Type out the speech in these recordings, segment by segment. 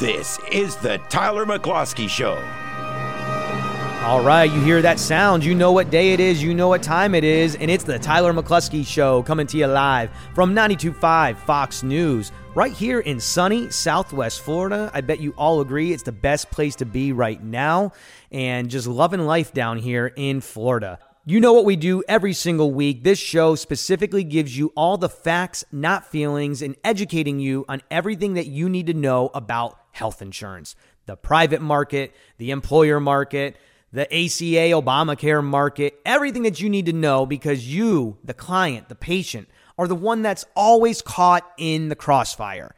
This is the Tyler McCluskey Show. All right, you hear that sound. You know what day it is, you know what time it is, and it's the Tyler McCluskey Show coming to you live from 92.5 Fox News, right here in sunny Southwest Florida. I bet you all agree it's the best place to be right now, and just loving life down here in Florida. You know what we do every single week. This show specifically gives you all the facts, not feelings, and educating you on everything that you need to know about health insurance the private market, the employer market, the ACA Obamacare market, everything that you need to know because you, the client, the patient, are the one that's always caught in the crossfire.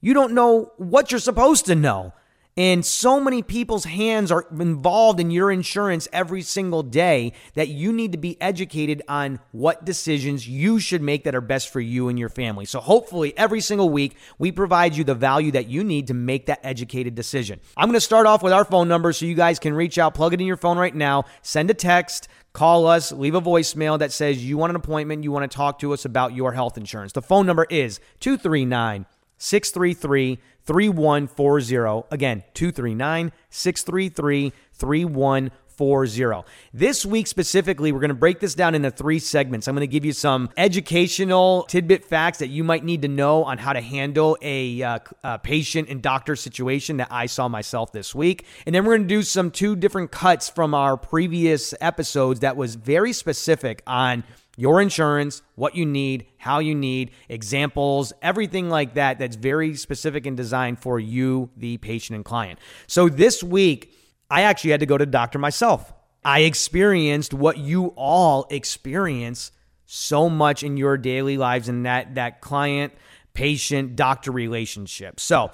You don't know what you're supposed to know. And so many people's hands are involved in your insurance every single day that you need to be educated on what decisions you should make that are best for you and your family. So, hopefully, every single week, we provide you the value that you need to make that educated decision. I'm going to start off with our phone number so you guys can reach out, plug it in your phone right now, send a text call us, leave a voicemail that says you want an appointment, you want to talk to us about your health insurance. The phone number is 239 633 3140. Again, 239 633 3140. This week specifically, we're going to break this down into three segments. I'm going to give you some educational tidbit facts that you might need to know on how to handle a, uh, a patient and doctor situation that I saw myself this week. And then we're going to do some two different cuts from our previous episodes that was very specific on your insurance, what you need, how you need, examples, everything like that that's very specific and designed for you, the patient and client. So this week, I actually had to go to the doctor myself. I experienced what you all experience so much in your daily lives and that that client patient doctor relationship. So,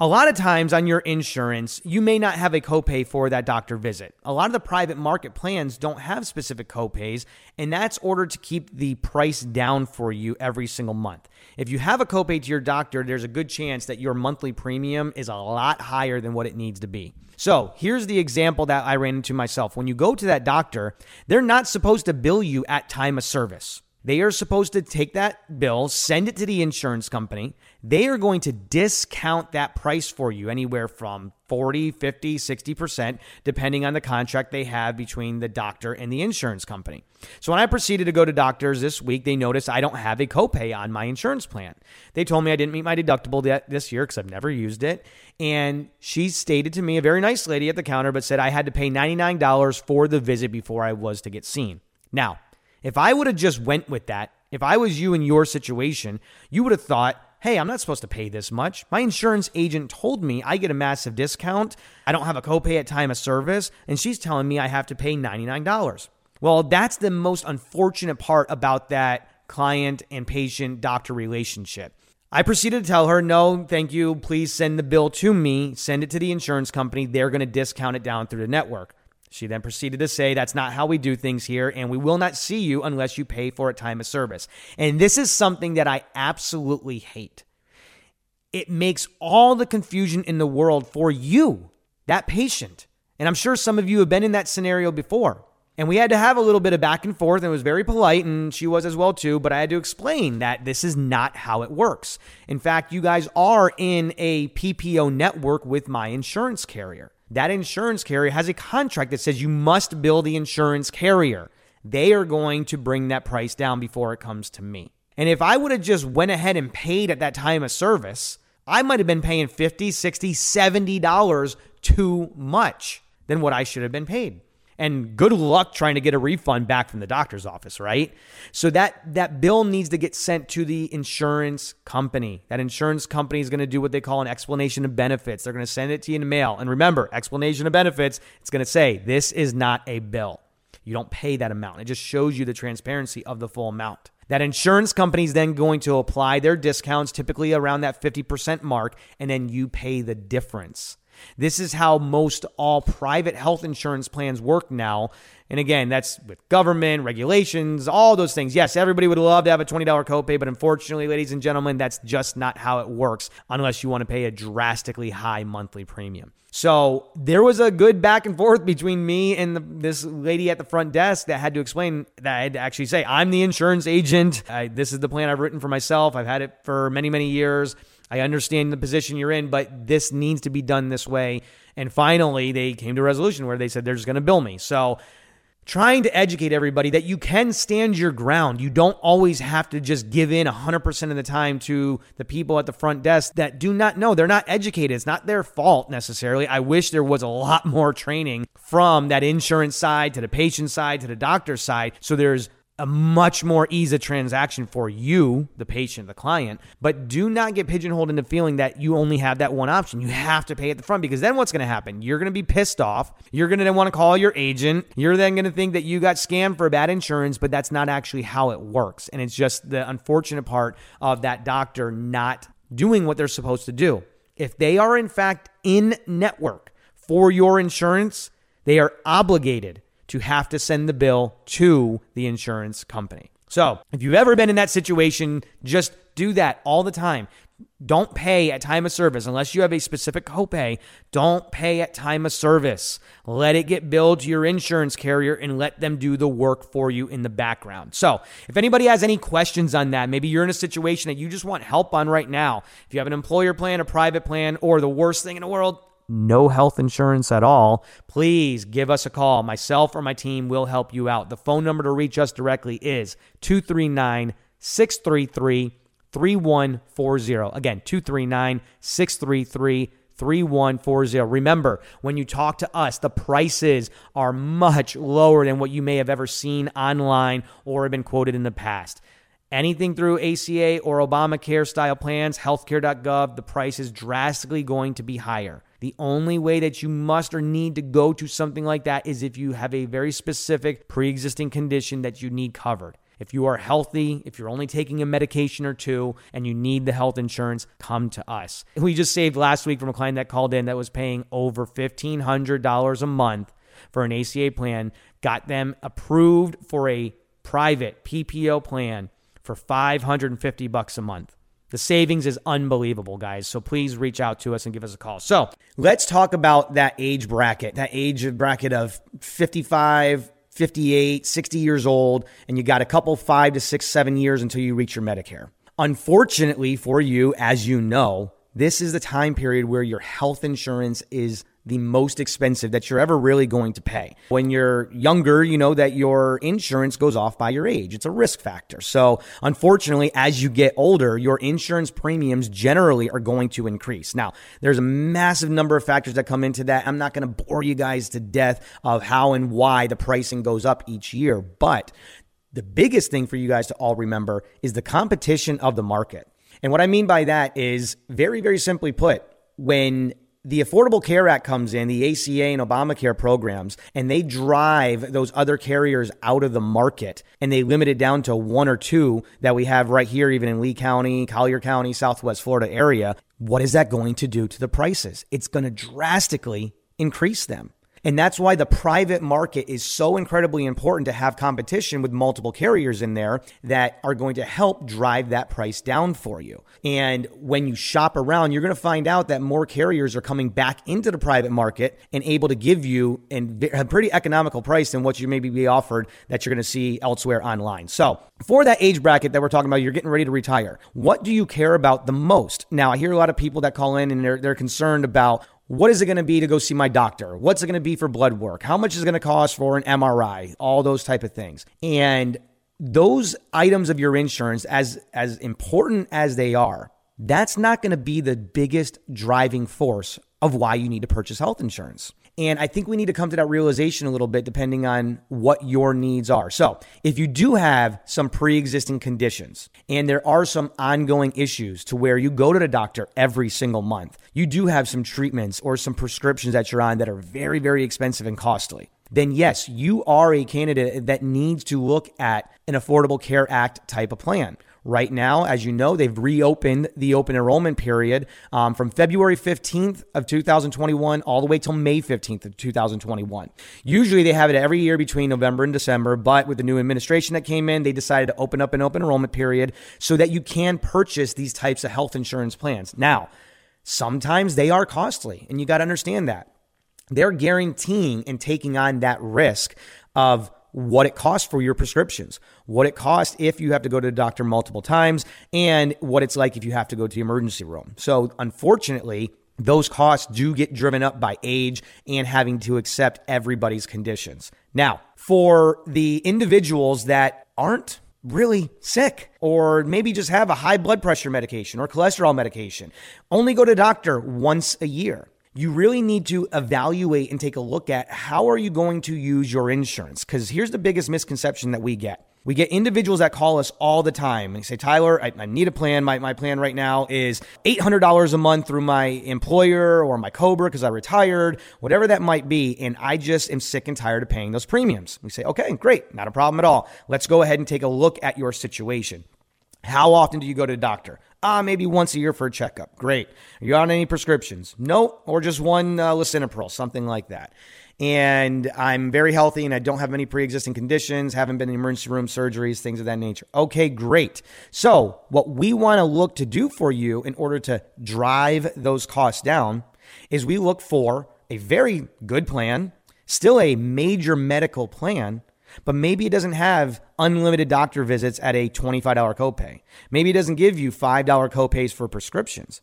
a lot of times on your insurance, you may not have a copay for that doctor visit. A lot of the private market plans don't have specific copays, and that's ordered to keep the price down for you every single month. If you have a copay to your doctor, there's a good chance that your monthly premium is a lot higher than what it needs to be. So, here's the example that I ran into myself. When you go to that doctor, they're not supposed to bill you at time of service. They are supposed to take that bill, send it to the insurance company. They are going to discount that price for you anywhere from 40, 50, 60%, depending on the contract they have between the doctor and the insurance company. So when I proceeded to go to doctors this week, they noticed I don't have a copay on my insurance plan. They told me I didn't meet my deductible this year because I've never used it. And she stated to me, a very nice lady at the counter, but said I had to pay $99 for the visit before I was to get seen. Now, if I would have just went with that, if I was you in your situation, you would have thought, hey, I'm not supposed to pay this much. My insurance agent told me I get a massive discount. I don't have a copay at time of service, and she's telling me I have to pay $99. Well, that's the most unfortunate part about that client and patient doctor relationship. I proceeded to tell her, no, thank you. Please send the bill to me. Send it to the insurance company. They're going to discount it down through the network. She then proceeded to say, That's not how we do things here, and we will not see you unless you pay for a time of service. And this is something that I absolutely hate. It makes all the confusion in the world for you, that patient. And I'm sure some of you have been in that scenario before. And we had to have a little bit of back and forth, and it was very polite, and she was as well too. But I had to explain that this is not how it works. In fact, you guys are in a PPO network with my insurance carrier that insurance carrier has a contract that says you must bill the insurance carrier. They are going to bring that price down before it comes to me. And if I would have just went ahead and paid at that time of service, I might have been paying 50, 60, 70 dollars too much than what I should have been paid and good luck trying to get a refund back from the doctor's office, right? So that that bill needs to get sent to the insurance company. That insurance company is going to do what they call an explanation of benefits. They're going to send it to you in the mail. And remember, explanation of benefits, it's going to say this is not a bill. You don't pay that amount. It just shows you the transparency of the full amount. That insurance company is then going to apply their discounts, typically around that 50% mark, and then you pay the difference. This is how most all private health insurance plans work now. And again, that's with government, regulations, all those things. Yes, everybody would love to have a $20 copay, but unfortunately, ladies and gentlemen, that's just not how it works unless you want to pay a drastically high monthly premium. So there was a good back and forth between me and the, this lady at the front desk that had to explain that I had to actually say, I'm the insurance agent. I, this is the plan I've written for myself. I've had it for many, many years. I understand the position you're in, but this needs to be done this way. And finally, they came to a resolution where they said they're just going to bill me. So trying to educate everybody that you can stand your ground. You don't always have to just give in 100% of the time to the people at the front desk that do not know. They're not educated. It's not their fault necessarily. I wish there was a lot more training from that insurance side to the patient side to the doctor side. So there's a much more ease easy transaction for you, the patient, the client. But do not get pigeonholed into feeling that you only have that one option. You have to pay at the front because then what's going to happen? You're going to be pissed off. You're going to want to call your agent. You're then going to think that you got scammed for bad insurance, but that's not actually how it works. And it's just the unfortunate part of that doctor not doing what they're supposed to do. If they are in fact in network for your insurance, they are obligated to have to send the bill to the insurance company. So, if you've ever been in that situation, just do that all the time. Don't pay at time of service unless you have a specific copay. Don't pay at time of service. Let it get billed to your insurance carrier and let them do the work for you in the background. So, if anybody has any questions on that, maybe you're in a situation that you just want help on right now. If you have an employer plan, a private plan, or the worst thing in the world, no health insurance at all, please give us a call. Myself or my team will help you out. The phone number to reach us directly is 239 633 3140. Again, 239 633 3140. Remember, when you talk to us, the prices are much lower than what you may have ever seen online or have been quoted in the past. Anything through ACA or Obamacare style plans, healthcare.gov, the price is drastically going to be higher. The only way that you must or need to go to something like that is if you have a very specific pre existing condition that you need covered. If you are healthy, if you're only taking a medication or two and you need the health insurance, come to us. We just saved last week from a client that called in that was paying over $1,500 a month for an ACA plan, got them approved for a private PPO plan for 550 bucks a month. The savings is unbelievable, guys. So please reach out to us and give us a call. So let's talk about that age bracket, that age bracket of 55, 58, 60 years old, and you got a couple five to six, seven years until you reach your Medicare. Unfortunately for you, as you know, this is the time period where your health insurance is the most expensive that you're ever really going to pay. When you're younger, you know that your insurance goes off by your age. It's a risk factor. So, unfortunately, as you get older, your insurance premiums generally are going to increase. Now, there's a massive number of factors that come into that. I'm not going to bore you guys to death of how and why the pricing goes up each year, but the biggest thing for you guys to all remember is the competition of the market. And what I mean by that is very, very simply put, when the Affordable Care Act comes in, the ACA and Obamacare programs, and they drive those other carriers out of the market and they limit it down to one or two that we have right here, even in Lee County, Collier County, Southwest Florida area. What is that going to do to the prices? It's going to drastically increase them. And that's why the private market is so incredibly important to have competition with multiple carriers in there that are going to help drive that price down for you. And when you shop around, you're going to find out that more carriers are coming back into the private market and able to give you a pretty economical price than what you maybe be offered that you're going to see elsewhere online. So, for that age bracket that we're talking about, you're getting ready to retire. What do you care about the most? Now, I hear a lot of people that call in and they're, they're concerned about what is it going to be to go see my doctor? What's it going to be for blood work? How much is it going to cost for an MRI? All those type of things. And those items of your insurance, as as important as they are, that's not going to be the biggest driving force of why you need to purchase health insurance. And I think we need to come to that realization a little bit depending on what your needs are. So, if you do have some pre existing conditions and there are some ongoing issues to where you go to the doctor every single month, you do have some treatments or some prescriptions that you're on that are very, very expensive and costly then yes, you are a candidate that needs to look at an Affordable Care Act type of plan. Right now, as you know, they've reopened the open enrollment period um, from February 15th of 2021 all the way till May 15th of 2021. Usually they have it every year between November and December, but with the new administration that came in, they decided to open up an open enrollment period so that you can purchase these types of health insurance plans. Now, sometimes they are costly, and you got to understand that. They're guaranteeing and taking on that risk of what it costs for your prescriptions, what it costs if you have to go to the doctor multiple times, and what it's like if you have to go to the emergency room. So, unfortunately, those costs do get driven up by age and having to accept everybody's conditions. Now, for the individuals that aren't really sick or maybe just have a high blood pressure medication or cholesterol medication, only go to doctor once a year you really need to evaluate and take a look at how are you going to use your insurance because here's the biggest misconception that we get we get individuals that call us all the time and say, Tyler, I, I, need a plan. My, my plan right now is $800 a month through my employer or my Cobra because I retired, whatever that might be. And I just am sick and tired of paying those premiums. We say, okay, great. Not a problem at all. Let's go ahead and take a look at your situation. How often do you go to the doctor? Ah, uh, maybe once a year for a checkup. Great. Are you on any prescriptions? No, or just one uh, lisinopril, something like that. And I'm very healthy and I don't have any pre existing conditions, haven't been in emergency room surgeries, things of that nature. Okay, great. So, what we want to look to do for you in order to drive those costs down is we look for a very good plan, still a major medical plan but maybe it doesn't have unlimited doctor visits at a $25 copay. Maybe it doesn't give you $5 copays for prescriptions.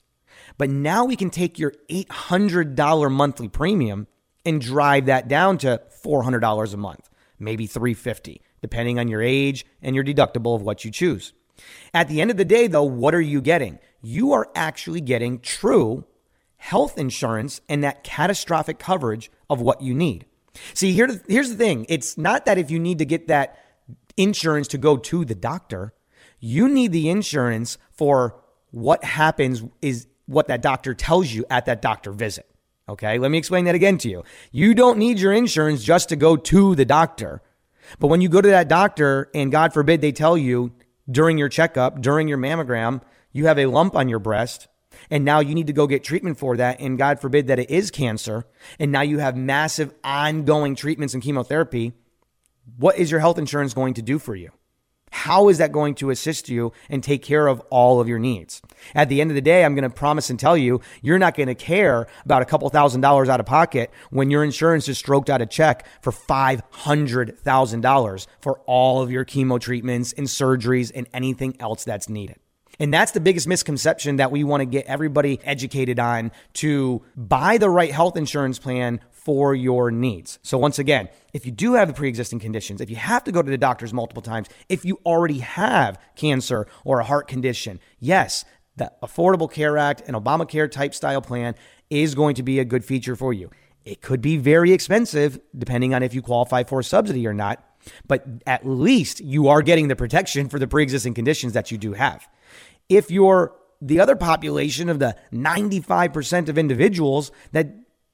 But now we can take your $800 monthly premium and drive that down to $400 a month, maybe 350, depending on your age and your deductible of what you choose. At the end of the day, though, what are you getting? You are actually getting true health insurance and that catastrophic coverage of what you need. See, here, here's the thing it's not that if you need to get that insurance to go to the doctor, you need the insurance for what happens is what that doctor tells you at that doctor visit. Okay, let me explain that again to you. You don't need your insurance just to go to the doctor. But when you go to that doctor and God forbid they tell you during your checkup, during your mammogram, you have a lump on your breast, and now you need to go get treatment for that. And God forbid that it is cancer. And now you have massive ongoing treatments and chemotherapy. What is your health insurance going to do for you? How is that going to assist you and take care of all of your needs? At the end of the day, I'm going to promise and tell you, you're not going to care about a couple thousand dollars out of pocket when your insurance is stroked out a check for $500,000 for all of your chemo treatments and surgeries and anything else that's needed. And that's the biggest misconception that we want to get everybody educated on to buy the right health insurance plan for your needs. So, once again, if you do have the pre existing conditions, if you have to go to the doctors multiple times, if you already have cancer or a heart condition, yes, the Affordable Care Act and Obamacare type style plan is going to be a good feature for you. It could be very expensive depending on if you qualify for a subsidy or not, but at least you are getting the protection for the pre existing conditions that you do have. If you're the other population of the 95% of individuals that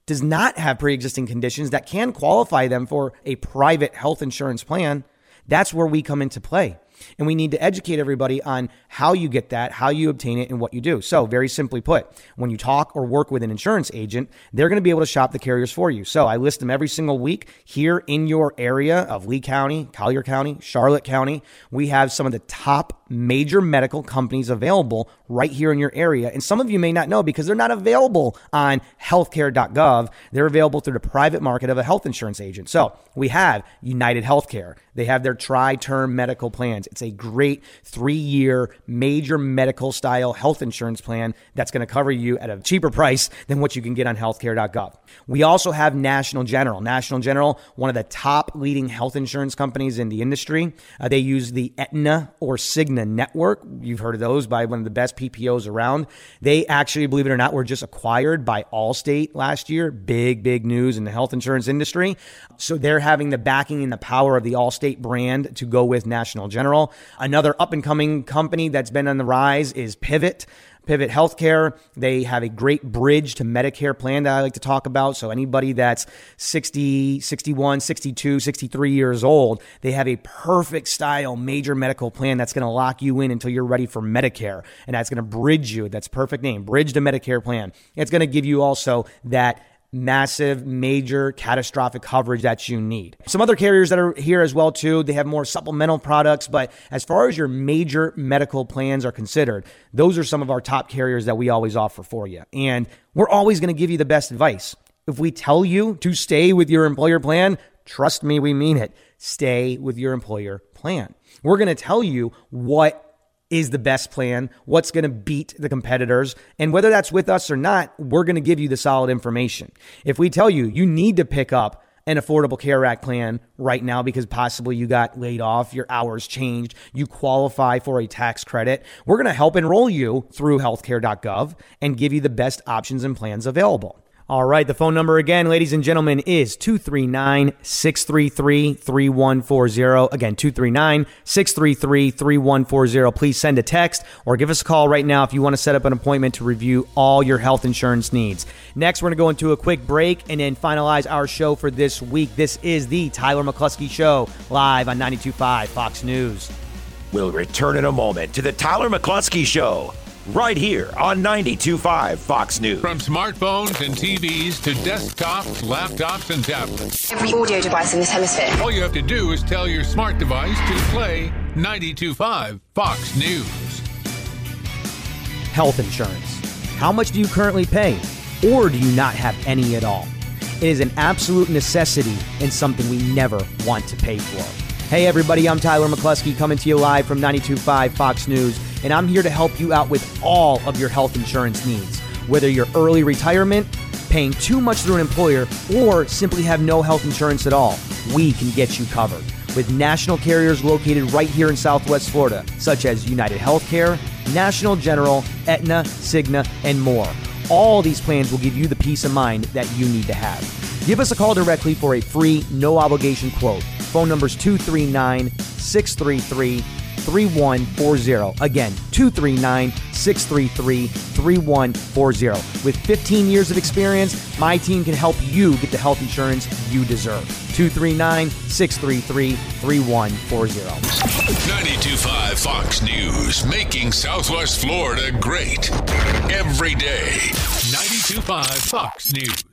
does not have pre existing conditions that can qualify them for a private health insurance plan, that's where we come into play. And we need to educate everybody on how you get that, how you obtain it, and what you do. So, very simply put, when you talk or work with an insurance agent, they're going to be able to shop the carriers for you. So, I list them every single week here in your area of Lee County, Collier County, Charlotte County. We have some of the top major medical companies available right here in your area. And some of you may not know because they're not available on healthcare.gov. They're available through the private market of a health insurance agent. So, we have United Healthcare. They have their TriTerm medical plans. It's a great three year major medical style health insurance plan that's going to cover you at a cheaper price than what you can get on healthcare.gov. We also have National General. National General, one of the top leading health insurance companies in the industry. Uh, they use the Aetna or Cigna network. You've heard of those by one of the best PPOs around. They actually, believe it or not, were just acquired by Allstate last year. Big, big news in the health insurance industry. So they're having the backing and the power of the Allstate brand to go with National General. Another up and coming company that's been on the rise is Pivot. Pivot Healthcare, they have a great bridge to Medicare plan that I like to talk about. So anybody that's 60, 61, 62, 63 years old, they have a perfect style major medical plan that's going to lock you in until you're ready for Medicare. And that's going to bridge you. That's perfect name, bridge to Medicare plan. It's going to give you also that massive, major, catastrophic coverage that you need. Some other carriers that are here as well too, they have more supplemental products, but as far as your major medical plans are considered, those are some of our top carriers that we always offer for you. And we're always going to give you the best advice. If we tell you to stay with your employer plan, trust me, we mean it. stay with your employer plan. We're going to tell you what is the best plan, what's going to beat the competitors, and whether that's with us or not, we're going to give you the solid information. If we tell you you need to pick up an Affordable Care Act plan right now because possibly you got laid off, your hours changed, you qualify for a tax credit. We're going to help enroll you through healthcare.gov and give you the best options and plans available. All right, the phone number again, ladies and gentlemen, is 239 633 3140. Again, 239 633 3140. Please send a text or give us a call right now if you want to set up an appointment to review all your health insurance needs. Next, we're going to go into a quick break and then finalize our show for this week. This is the Tyler McCluskey Show, live on 92.5 Fox News. We'll return in a moment to the Tyler McCluskey Show right here on 92.5 Fox News. From smartphones and TVs to desktops, laptops, and tablets. Every audio device in this hemisphere. All you have to do is tell your smart device to play 92.5 Fox News. Health insurance. How much do you currently pay? Or do you not have any at all? It is an absolute necessity and something we never want to pay for. Hey, everybody, I'm Tyler McCluskey coming to you live from 92.5 Fox News, and I'm here to help you out with all of your health insurance needs. Whether you're early retirement, paying too much through an employer, or simply have no health insurance at all, we can get you covered. With national carriers located right here in Southwest Florida, such as United Healthcare, National General, Aetna, Cigna, and more. All these plans will give you the peace of mind that you need to have. Give us a call directly for a free, no obligation quote. Phone number is 239 633 3140. Again, 239 633 3140. With 15 years of experience, my team can help you get the health insurance you deserve. 239 633 3140. 92.5 Fox News, making Southwest Florida great every day. 92.5 Fox News.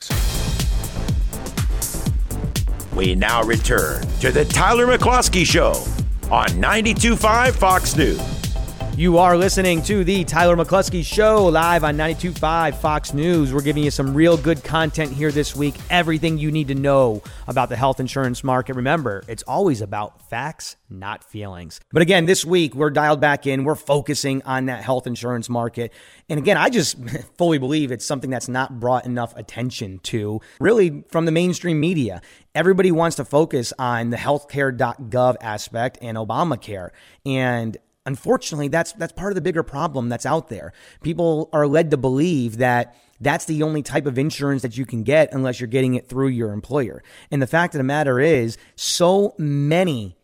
We now return to the Tyler McCluskey Show on 92.5 Fox News. You are listening to the Tyler McCluskey Show live on 92.5 Fox News. We're giving you some real good content here this week. Everything you need to know about the health insurance market. Remember, it's always about facts, not feelings. But again, this week we're dialed back in. We're focusing on that health insurance market. And again, I just fully believe it's something that's not brought enough attention to, really, from the mainstream media. Everybody wants to focus on the healthcare.gov aspect and Obamacare. And unfortunately, that's that's part of the bigger problem that's out there. People are led to believe that that's the only type of insurance that you can get unless you're getting it through your employer. And the fact of the matter is, so many,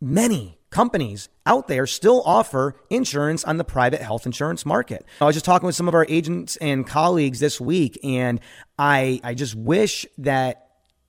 many companies out there still offer insurance on the private health insurance market. I was just talking with some of our agents and colleagues this week, and I I just wish that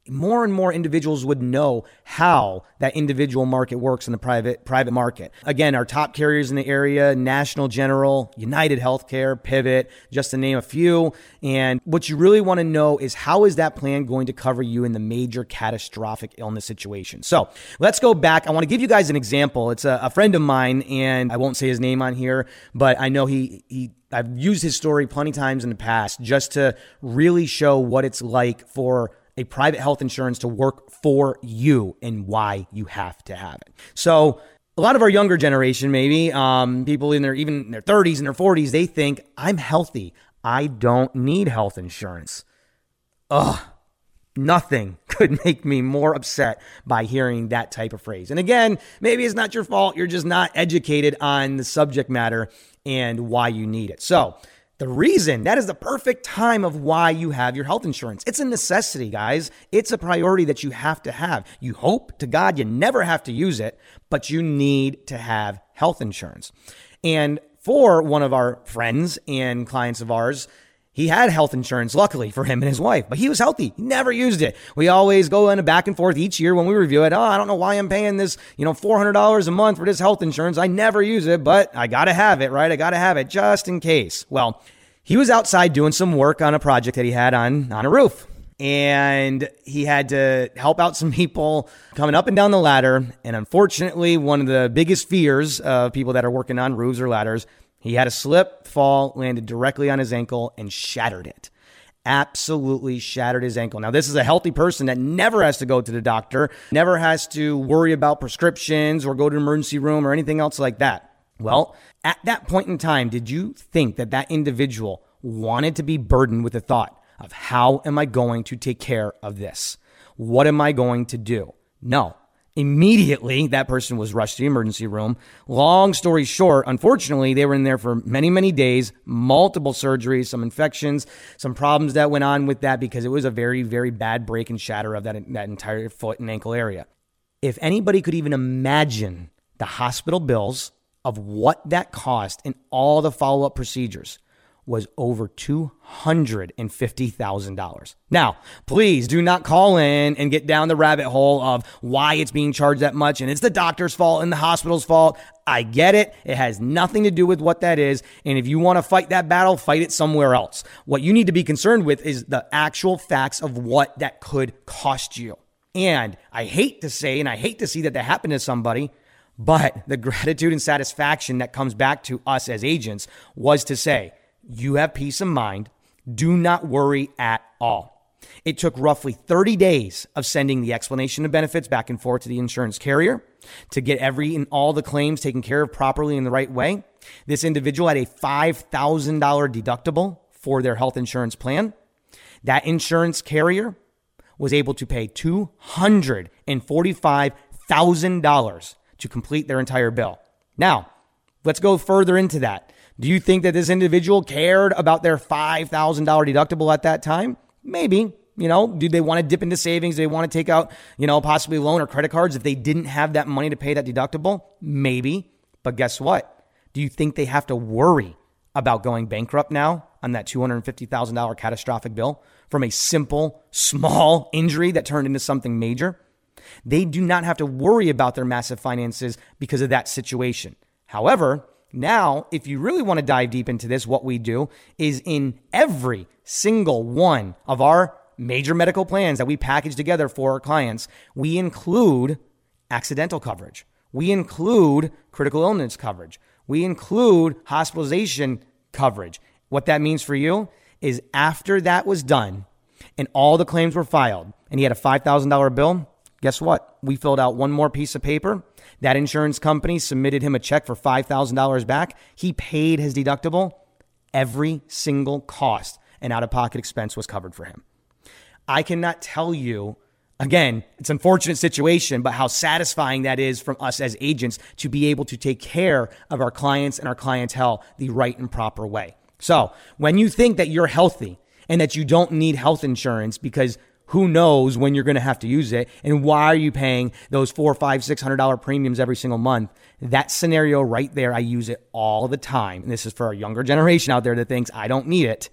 more and more individuals would know how that individual market works in the private private market. Again, our top carriers in the area, National General, United Healthcare, Pivot, just to name a few. And what you really want to know is how is that plan going to cover you in the major catastrophic illness situation? So let's go back. I want to give you guys an example. It's a, a friend of mine, and I won't say his name on here, but I know he he I've used his story plenty times in the past just to really show what it's like for a private health insurance to work for you and why you have to have it. So, a lot of our younger generation, maybe um, people in their even in their 30s and their 40s, they think I'm healthy. I don't need health insurance. Ugh, nothing could make me more upset by hearing that type of phrase. And again, maybe it's not your fault. You're just not educated on the subject matter and why you need it. So, the reason that is the perfect time of why you have your health insurance. It's a necessity, guys. It's a priority that you have to have. You hope to God you never have to use it, but you need to have health insurance. And for one of our friends and clients of ours, he had health insurance, luckily for him and his wife, but he was healthy. He never used it. We always go in a back and forth each year when we review it. Oh, I don't know why I'm paying this, you know, $400 a month for this health insurance. I never use it, but I got to have it, right? I got to have it just in case. Well, he was outside doing some work on a project that he had on, on a roof. And he had to help out some people coming up and down the ladder. And unfortunately, one of the biggest fears of people that are working on roofs or ladders he had a slip, fall, landed directly on his ankle, and shattered it. absolutely shattered his ankle. Now, this is a healthy person that never has to go to the doctor, never has to worry about prescriptions or go to emergency room or anything else like that. Well, at that point in time, did you think that that individual wanted to be burdened with the thought of how am I going to take care of this? What am I going to do? No. Immediately, that person was rushed to the emergency room. Long story short, unfortunately, they were in there for many, many days, multiple surgeries, some infections, some problems that went on with that because it was a very, very bad break and shatter of that, that entire foot and ankle area. If anybody could even imagine the hospital bills of what that cost and all the follow up procedures, was over $250,000. Now, please do not call in and get down the rabbit hole of why it's being charged that much and it's the doctor's fault and the hospital's fault. I get it. It has nothing to do with what that is. And if you want to fight that battle, fight it somewhere else. What you need to be concerned with is the actual facts of what that could cost you. And I hate to say, and I hate to see that that happened to somebody, but the gratitude and satisfaction that comes back to us as agents was to say, you have peace of mind. Do not worry at all. It took roughly 30 days of sending the explanation of benefits back and forth to the insurance carrier to get every and all the claims taken care of properly in the right way. This individual had a $5,000 deductible for their health insurance plan. That insurance carrier was able to pay $245,000 to complete their entire bill. Now, let's go further into that. Do you think that this individual cared about their $5,000 deductible at that time? Maybe. You know, do they want to dip into savings? Do they want to take out, you know, possibly a loan or credit cards if they didn't have that money to pay that deductible? Maybe. But guess what? Do you think they have to worry about going bankrupt now on that $250,000 catastrophic bill from a simple, small injury that turned into something major? They do not have to worry about their massive finances because of that situation. However, now, if you really want to dive deep into this, what we do is in every single one of our major medical plans that we package together for our clients, we include accidental coverage. We include critical illness coverage. We include hospitalization coverage. What that means for you is after that was done and all the claims were filed and he had a $5,000 bill, guess what? We filled out one more piece of paper that insurance company submitted him a check for $5,000 back. He paid his deductible. Every single cost and out of pocket expense was covered for him. I cannot tell you, again, it's an unfortunate situation, but how satisfying that is from us as agents to be able to take care of our clients and our clientele the right and proper way. So when you think that you're healthy and that you don't need health insurance because who knows when you're going to have to use it and why are you paying those four five six hundred dollar premiums every single month that scenario right there i use it all the time and this is for a younger generation out there that thinks i don't need it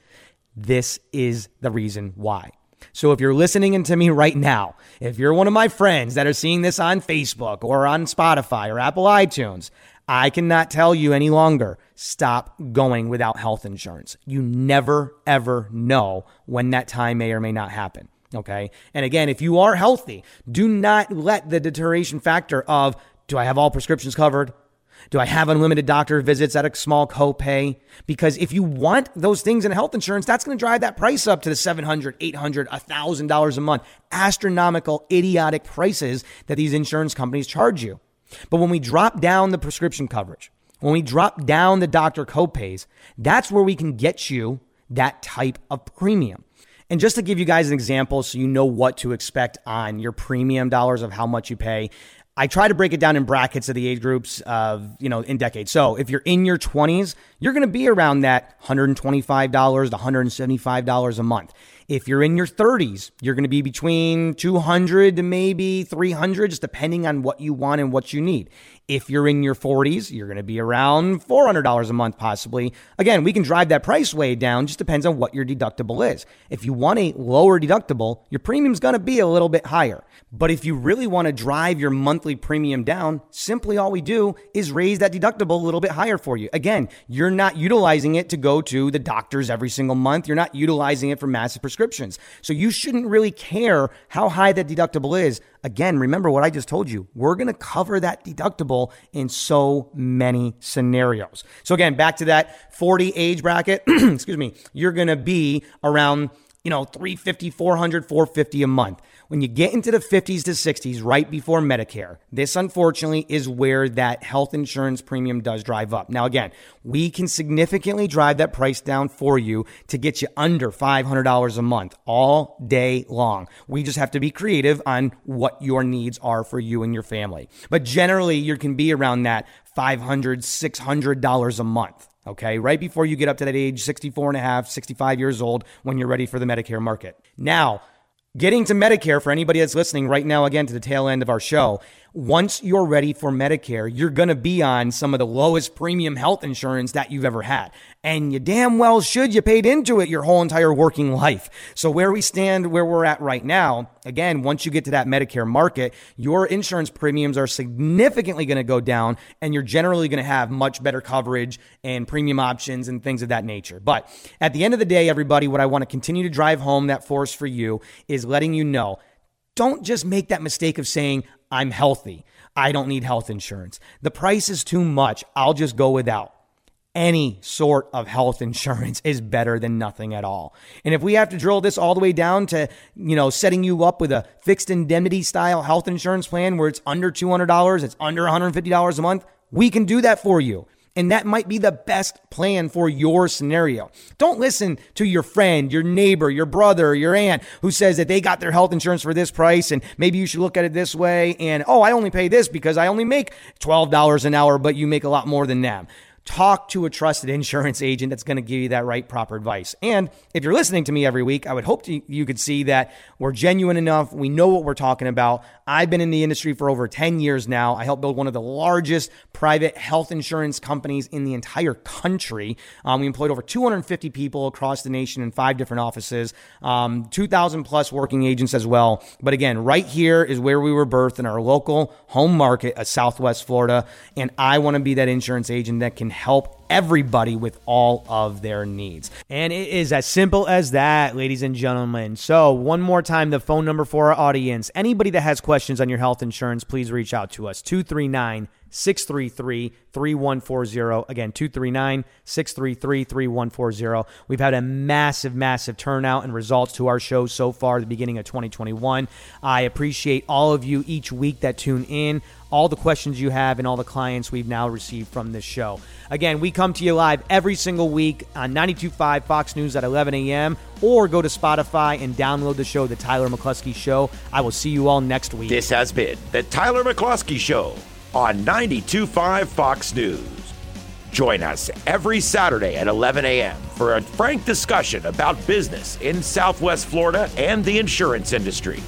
this is the reason why so if you're listening to me right now if you're one of my friends that are seeing this on facebook or on spotify or apple itunes I cannot tell you any longer. Stop going without health insurance. You never, ever know when that time may or may not happen. Okay. And again, if you are healthy, do not let the deterioration factor of do I have all prescriptions covered? Do I have unlimited doctor visits at a small copay? Because if you want those things in health insurance, that's going to drive that price up to the $700, $800, $1,000 a month. Astronomical, idiotic prices that these insurance companies charge you. But when we drop down the prescription coverage, when we drop down the doctor copays, that's where we can get you that type of premium. And just to give you guys an example so you know what to expect on your premium dollars of how much you pay, I try to break it down in brackets of the age groups of, you know, in decades. So if you're in your 20s, you're going to be around that $125 to $175 a month. If you're in your 30s, you're going to be between 200 to maybe 300 just depending on what you want and what you need. If you're in your 40s, you're going to be around $400 a month, possibly. Again, we can drive that price way down, just depends on what your deductible is. If you want a lower deductible, your premium's going to be a little bit higher. But if you really want to drive your monthly premium down, simply all we do is raise that deductible a little bit higher for you. Again, you're not utilizing it to go to the doctors every single month. You're not utilizing it for massive prescriptions. So you shouldn't really care how high that deductible is Again, remember what I just told you. We're going to cover that deductible in so many scenarios. So again, back to that 40 age bracket, excuse me, you're going to be around you know, 350, 400, 450 a month. When you get into the 50s to 60s, right before Medicare, this unfortunately is where that health insurance premium does drive up. Now, again, we can significantly drive that price down for you to get you under $500 a month all day long. We just have to be creative on what your needs are for you and your family. But generally, you can be around that $500, $600 a month. Okay, right before you get up to that age, 64 and a half, 65 years old, when you're ready for the Medicare market. Now, getting to Medicare for anybody that's listening right now, again, to the tail end of our show, once you're ready for Medicare, you're going to be on some of the lowest premium health insurance that you've ever had. And you damn well should. You paid into it your whole entire working life. So where we stand, where we're at right now, again, once you get to that Medicare market, your insurance premiums are significantly going to go down and you're generally going to have much better coverage and premium options and things of that nature. But at the end of the day, everybody, what I want to continue to drive home that force for you is letting you know don't just make that mistake of saying, I'm healthy. I don't need health insurance. The price is too much. I'll just go without. Any sort of health insurance is better than nothing at all. And if we have to drill this all the way down to, you know, setting you up with a fixed indemnity style health insurance plan where it's under $200, it's under $150 a month, we can do that for you. And that might be the best plan for your scenario. Don't listen to your friend, your neighbor, your brother, your aunt who says that they got their health insurance for this price and maybe you should look at it this way. And, oh, I only pay this because I only make $12 an hour, but you make a lot more than them talk to a trusted insurance agent that's going to give you that right proper advice. And if you're listening to me every week, I would hope to, you could see that we're genuine enough. We know what we're talking about. I've been in the industry for over 10 years now. I helped build one of the largest private health insurance companies in the entire country. Um, we employed over 250 people across the nation in five different offices, um, 2,000 plus working agents as well. But again, right here is where we were birthed in our local home market of Southwest Florida. And I want to be that insurance agent that can help everybody with all of their needs. And it is as simple as that, ladies and gentlemen. So, one more time, the phone number for our audience. Anybody that has questions on your health insurance, please reach out to us 239 633 3140. Again, 239 633 3140. We've had a massive, massive turnout and results to our show so far, the beginning of 2021. I appreciate all of you each week that tune in, all the questions you have, and all the clients we've now received from this show. Again, we come to you live every single week on 92.5 Fox News at 11 a.m. or go to Spotify and download the show, The Tyler McCluskey Show. I will see you all next week. This has been The Tyler McCluskey Show on 92.5 Fox News. Join us every Saturday at 11 a.m. for a frank discussion about business in Southwest Florida and the insurance industry.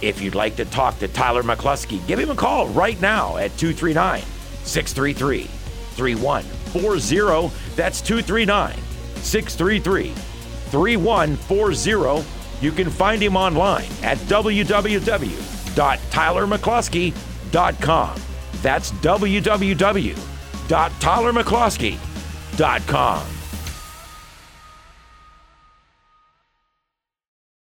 If you'd like to talk to Tyler McCluskey, give him a call right now at 239 633 3140. That's 239 633 3140. You can find him online at www.tylermccluskey.com. That's www.tylermccluskey.com.